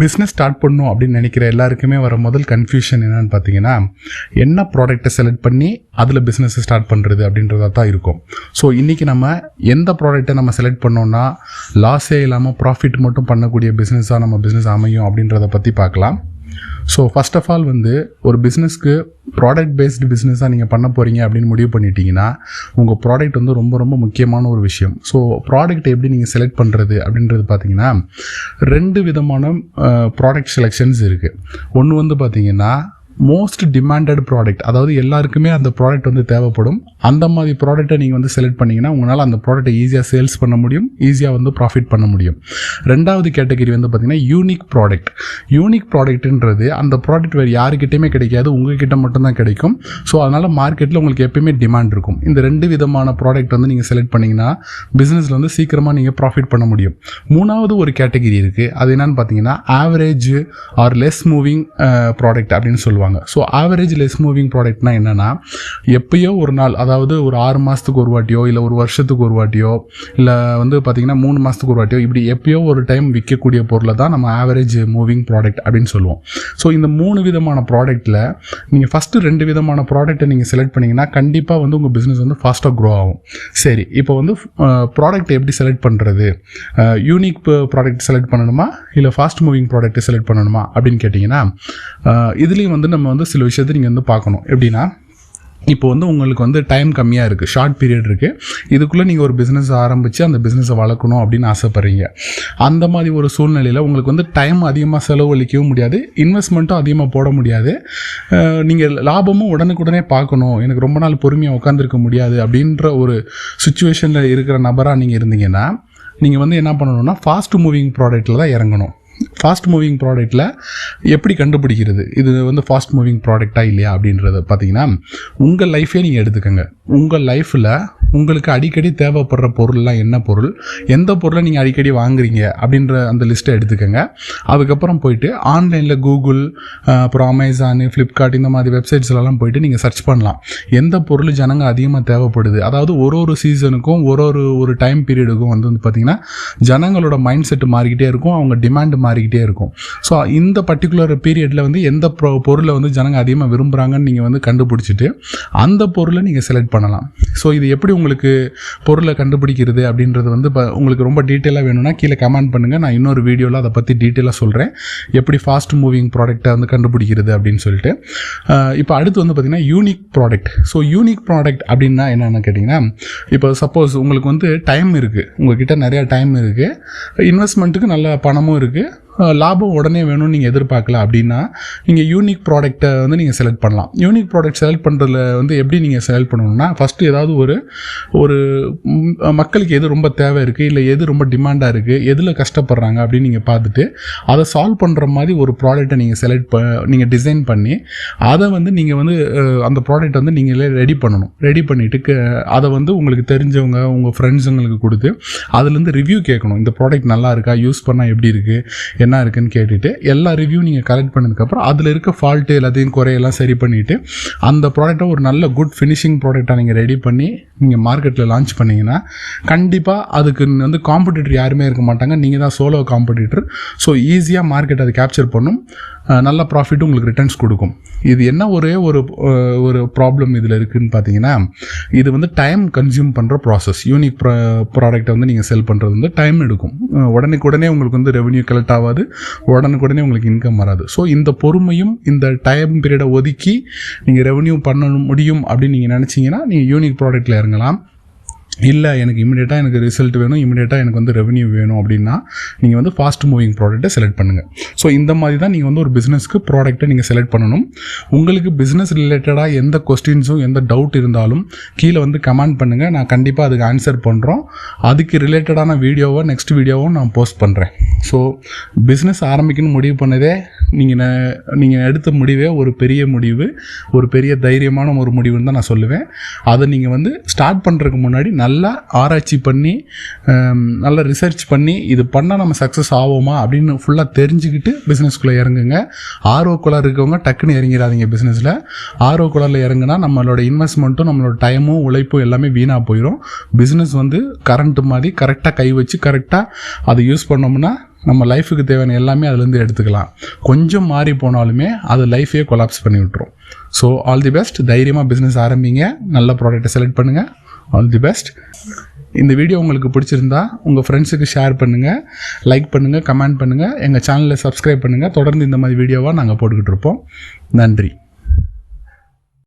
Business start பண்ணும் அப்படின்னு நினைக்கிற எல்லாருக்குமே வர முதல் கன்ஃபியூஷன் என்னன்னு பார்த்தீங்கன்னா என்ன ப்ராடக்ட்டை செலக்ட் பண்ணி அதில் பிஸ்னஸ் ஸ்டார்ட் பண்ணுறது அப்படின்றதா தான் இருக்கும். ஸோ இன்றைக்கி நம்ம எந்த ப்ராடக்ட்டை நம்ம செலக்ட் பண்ணோம்னா லாஸே இல்லாமல் ப்ராஃபிட் மட்டும் பண்ணக்கூடிய பிஸ்னஸாக நம்ம பிஸ்னஸ் அமையும் அப்படின்றத பற்றி பார்க்கலாம். ஸோ ஃபர்ஸ்ட் ஆஃப் ஆல் வந்து ஒரு பிஸ்னஸ்க்கு ப்ராடக்ட் பேஸ்டு பிஸ்னஸாக நீங்கள் பண்ண போகிறீங்க அப்படின்னு முடிவு பண்ணிட்டீங்கன்னா உங்கள் ப்ராடக்ட் வந்து ரொம்ப ரொம்ப முக்கியமான ஒரு விஷயம். ஸோ ப்ராடக்ட் எப்படி நீங்கள் செலக்ட் பண்ணுறது அப்படின்றது பார்த்தீங்கன்னா ரெண்டு விதமான ப்ராடக்ட் செலெக்ஷன்ஸ் இருக்குது ஒன்று வந்து பார்த்திங்கன்னா மோஸ்ட் டிமாண்டட் ப்ராடக்ட் அதாவது எல்லாருக்குமே அந்த ப்ராடக்ட் வந்து தேவைப்படும். அந்த மாதிரி ப்ராடக்ட்டை நீங்கள் வந்து செலக்ட் பண்ணீங்கன்னா உங்களால் அந்த ப்ராடக்ட்டை ஈஸியாக சேல்ஸ் பண்ண முடியும் ஈஸியாக வந்து ப்ராஃபிட் பண்ண முடியும். ரெண்டாவது கேட்டகரி வந்து பார்த்தீங்கன்னா யூனிக் ப்ராடக்ட் யூனிக் ப்ராடக்ட்ன்றது அந்த ப்ராடக்ட் வேறு யாருக்கிட்டையுமே கிடைக்காது உங்ககிட்ட மட்டும்தான் கிடைக்கும். ஸோ அதனால் மார்க்கெட்டில் உங்களுக்கு எப்பயுமே டிமாண்ட் இருக்கும். இந்த ரெண்டு விதமான ப்ராடக்ட் வந்து நீங்கள் செலக்ட் பண்ணிங்கன்னா பிஸ்னஸில் வந்து சீக்கிரமாக நீங்கள் ப்ராஃபிட் பண்ண முடியும். மூணாவது ஒரு கேட்டகரி இருக்குது அது என்னென்னு பார்த்தீங்கன்னா average or less moving product அப்படின்னு சொல்லுவாங்க. ஸோ ஆவரேஜ் லெஸ் மூவிங் ப்ராடக்ட்னா என்னென்னா எப்பயோ ஒரு நாள் அதாவது ஒரு ஆறு மாதத்துக்கு ஒரு வாட்டியோ இல்லை ஒரு வருஷத்துக்கு ஒரு வாட்டியோ இல்லை வந்து பார்த்தீங்கன்னா மூணு மாதத்துக்கு ஒரு வாட்டியோ இப்படி எப்பயோ ஒரு டைம் விற்கக்கூடிய பொருளை தான் நம்ம ஆவரேஜ் மூவிங் ப்ராடக்ட் அப்படின்னு சொல்லுவோம். ஸோ இந்த மூணு விதமான ப்ராடக்ட்டில் நீங்கள் ஃபஸ்ட்டு ரெண்டு விதமான ப்ராடக்ட்டை நீங்கள் செலக்ட் பண்ணிங்கன்னா கண்டிப்பாக வந்து உங்கள் பிஸ்னஸ் வந்து ஃபாஸ்ட்டாக க்ரோ ஆகும். சரி இப்போ வந்து ப்ராடக்ட் எப்படி செலக்ட் பண்ணுறது யூனிக் ப்ராடக்ட் செலக்ட் பண்ணணுமா? இல்லை ஃபாஸ்ட் மூவிங் ப்ராடக்ட் செலக்ட் பண்ணணுமா? அப்படின்னு கேட்டிங்கன்னா இதுலேயும் வந்து நம்ம வந்து சில விஷயத்தை நீங்கள் வந்து பார்க்கணும். எப்படின்னா இப்போ வந்து உங்களுக்கு வந்து டைம் கம்மியாக இருக்குது ஷார்ட் பீரியட் இருக்குது இதுக்குள்ளே நீங்கள் ஒரு பிஸ்னஸ் ஆரம்பித்து அந்த பிஸ்னஸை வளர்க்கணும் அப்படின்னு ஆசைப்பட்றீங்க. அந்த மாதிரி ஒரு சூழ்நிலையில் உங்களுக்கு வந்து டைம் அதிகமாக செலவழிக்கவும் முடியாது. இன்வெஸ்ட்மெண்ட்டும் அதிகமாக போட முடியாது. நீங்கள் லாபமும் உடனுக்குடனே பார்க்கணும். எனக்கு ரொம்ப நாள் பொறுமையாக உட்காந்துருக்க முடியாது அப்படின்ற ஒரு சுச்சுவேஷனில் இருக்கிற நபராக நீங்கள் இருந்தீங்கன்னா நீங்கள் வந்து என்ன பண்ணணும்னா ஃபாஸ்ட் மூவிங் ப்ராடக்ட்டில் தான் இறங்கணும். ஃபாஸ்ட் மூவிங் ப்ராடக்ட்டில் எப்படி கண்டுபிடிக்கிறது? இது வந்து ஃபாஸ்ட் மூவிங் ப்ராடக்டாக இல்லையா அப்படின்றத பார்த்தீங்கன்னா உங்கள் லைஃபே நீங்கள் எடுத்துக்கோங்க. உங்கள் லைஃப்பில் உங்களுக்கு அடிக்கடி தேவைப்படுற பொருள்லாம் என்ன பொருள்? எந்த பொருளை நீங்கள் அடிக்கடி வாங்குறீங்க? அப்படின்ற அந்த லிஸ்ட்டை எடுத்துக்கோங்க. அதுக்கப்புறம் போயிட்டு ஆன்லைனில் கூகுள் அப்புறம் அமேசானு ஃப்ளிப்கார்ட் இந்த மாதிரி வெப்சைட்ஸ்லலாம் போயிட்டு நீங்கள் சர்ச் பண்ணலாம். எந்த பொருள் ஜனங்க அதிகமாக தேவைப்படுது? அதாவது ஒரு ஒரு சீசனுக்கும் ஒரு ஒரு ஒரு டைம் பீரியடுக்கும் வந்து வந்து பார்த்திங்கன்னா ஜனங்களோட மைண்ட் செட் மாறிக்கிட்டே இருக்கும் அவங்க டிமாண்ட் மாறிக்கிட்டே இருக்கும். ஸோ இந்த பர்டிகுலர் பீரியடில் வந்து எந்த பொருளை வந்து ஜனங்க அதிகமாக விரும்புகிறாங்கன்னு நீங்கள் வந்து கண்டுபிடிச்சிட்டு அந்த பொருளை நீங்கள் செலக்ட் பண்ணலாம். ஸோ இது எப்படி உங்களுக்கு பொருளை கண்டுபிடிக்கிறது அப்படின்றது வந்து இப்போ உங்களுக்கு ரொம்ப டீட்டெயிலாக வேணும்னா கீழே கமெண்ட் பண்ணுங்கள் நான் இன்னொரு வீடியோவில் அதை பற்றி டீட்டெயிலாக சொல்கிறேன் எப்படி ஃபாஸ்ட் மூவிங் ப்ராடக்ட்டை வந்து கண்டுபிடிக்கிறது அப்படின்னு சொல்லிட்டு. இப்போ அடுத்து வந்து பார்த்திங்கன்னா unique product so unique product அப்படின்னா என்னென்னு கேட்டிங்கன்னா இப்போ சப்போஸ் உங்களுக்கு வந்து டைம் இருக்குது உங்கள்கிட்ட நிறையா டைம் இருக்குது இன்வெஸ்ட்மெண்ட்டுக்கு நல்ல பணமும் இருக்குது லாபம் உடனே வேணும்னு நீங்கள் எதிர்பார்க்கல அப்படின்னா நீங்கள் யூனிக் ப்ராடக்ட்டை வந்து நீங்கள் செலக்ட் பண்ணலாம். யூனிக் ப்ராடக்ட் செலக்ட் பண்ணுறதுல வந்து எப்படி நீங்கள் செலக்ட் பண்ணணும்னா ஃபஸ்ட்டு ஏதாவது ஒரு ஒரு மக்களுக்கு எது ரொம்ப தேவை இருக்குது இல்லை எது ரொம்ப டிமாண்டாக இருக்குது எதில் கஷ்டப்படுறாங்க அப்படின்னு நீங்கள் பார்த்துட்டு அதை சால்வ் பண்ணுற மாதிரி ஒரு ப்ராடக்ட்டை நீங்கள் செலக்ட் ப நீங்கள் டிசைன் பண்ணி அதை வந்து நீங்கள் வந்து அந்த ப்ராடக்ட் வந்து நீங்களே ரெடி பண்ணணும். ரெடி பண்ணிவிட்டு அதை வந்து உங்களுக்கு தெரிஞ்சவங்க உங்கள் ஃப்ரெண்ட்ஸுங்களுக்கு கொடுத்து அதுலேருந்து ரிவ்யூ கேட்கணும். இந்த ப்ராடக்ட் நல்லா இருக்கா? யூஸ் பண்ணால் எப்படி இருக்குது என்ன இருக்குன்னு கேட்டுட்டு எல்லா ரிவ்யூ நீங்கள் கலெக்ட் பண்ணதுக்கப்புறம் அதில் இருக்க ஃபால்ட்டு எல்லாத்தையும் குறையெல்லாம் சரி பண்ணிவிட்டு அந்த ப்ராடக்ட்டை ஒரு நல்ல குட் ஃபினிஷிங் ப்ராடக்டாக நீங்கள் ரெடி பண்ணி நீங்கள் மார்க்கெட்டில் லான்ச் பண்ணீங்கன்னா கண்டிப்பாக அதுக்கு வந்து காம்படிட்டர் யாருமே இருக்க மாட்டாங்க. நீங்கள் தான் சோலோ காம்படிட்டர் ஸோ ஈஸியாக மார்க்கெட் அதை கேப்சர் பண்ணும். நல்ல ப்ராஃபிட் உங்களுக்கு ரிட்டர்ன்ஸ் கொடுக்கும். இது என்ன ஒரே ஒரு ஒரு ப்ராப்ளம் இதில் இருக்குதுன்னு பார்த்தீங்கன்னா இது வந்து டைம் கன்சியூம் பண்ணுற ப்ராசஸ் யூனிக் ப்ரா ப்ராடக்ட்டை வந்து நீங்கள் செல் பண்ணுறது வந்து டைம் எடுக்கும். உடனுக்குடனே உங்களுக்கு வந்து ரெவன்யூ கலெக்ட் ஆகாது. உடனுக்குடனே உங்களுக்கு இன்கம் வராது. ஸோ இந்த பொறுமையும் இந்த டைம் பீரியடை ஒதுக்கி நீங்கள் ரெவன்யூ பண்ண முடியும் அப்படின்னு நீங்கள் நினச்சிங்கன்னா நீங்கள் யூனிக் ப்ராடக்ட்டில் இறங்கலாம். இல்லை எனக்கு இமிடியேட்டாக எனக்கு ரிசல்ட் வேணும் இமிடியேட்டாக எனக்கு வந்து ரெவன்யூ வேணும் அப்படின்னா நீங்கள் வந்து ஃபாஸ்ட் மூவிங் ப்ராடக்ட்டை செலக்ட் பண்ணுங்கள் ஸோ இந்த மாதிரி தான் நீங்கள் வந்து ஒரு பிஸ்னஸ்க்கு ப்ராடக்ட்டை நீங்கள் செலக்ட் பண்ணணும். உங்களுக்கு பிஸ்னஸ் ரிலேட்டடாக எந்த கொஸ்டின்ஸும் எந்த டவுட் இருந்தாலும் கீழே வந்து கமெண்ட் பண்ணுங்கள் நான் கண்டிப்பாக அதுக்கு ஆன்சர் பண்ணுறோம் அதுக்கு ரிலேட்டடான வீடியோவை நெக்ஸ்ட் வீடியோவும் நான் போஸ்ட் பண்ணுறேன் ஸோ பிஸ்னஸ் ஆரம்பிக்கணும்னு முடிவு பண்ணதே நீங்கள் நீங்கள் எடுத்த முடிவே ஒரு பெரிய முடிவு ஒரு பெரிய தைரியமான ஒரு முடிவுன்னு தான் நான் சொல்லுவேன். அதை நீங்கள் வந்து ஸ்டார்ட் பண்ணுறதுக்கு முன்னாடி நல்லா ஆராய்ச்சி பண்ணி நல்லா ரிசர்ச் பண்ணி இது பண்ணால் நம்ம சக்ஸஸ் ஆவோமா அப்படின்னு ஃபுல்லாக தெரிஞ்சுக்கிட்டு பிஸ்னஸ்குள்ளே இறங்குங்க. ஆர்ஓ குளர் இருக்கவங்க டக்குன்னு இறங்கிடாதீங்க பிஸ்னஸில் ஆர்ஓ குளரில் இறங்குனா நம்மளோட இன்வெஸ்ட்மெண்ட்டும் நம்மளோட டைமும் உழைப்பும் எல்லாமே வீணாக போயிடும் பிஸ்னஸ் வந்து கரண்ட் மாதிரி கரெக்டாக கை வச்சு கரெக்டாக அதை யூஸ் பண்ணோம்னா நம்ம லைஃபுக்கு தேவையான எல்லாமே அதுலேருந்து எடுத்துக்கலாம். கொஞ்சம் மாறி போனாலுமே அது லைஃபே கொலாப்ஸ் பண்ணி விட்டுரும். ஸோ ஆல் தி பெஸ்ட் தைரியமாக பிஸ்னஸ் ஆரம்பிங்க. நல்ல ப்ராடக்ட்டை செலக்ட் பண்ணுங்கள் ஆல் தி பெஸ்ட் இந்த வீடியோ உங்களுக்கு பிடிச்சிருந்தா உங்கள் ஃப்ரெண்ட்ஸுக்கு ஷேர் பண்ணுங்கள் லைக் பண்ணுங்கள் கமெண்ட் பண்ணுங்கள் எங்கள் சேனலில் சப்ஸ்கிரைப் பண்ணுங்கள் தொடர்ந்து இந்த மாதிரி வீடியோவாக நாங்கள் போட்டுக்கிட்டு இருப்போம். நன்றி.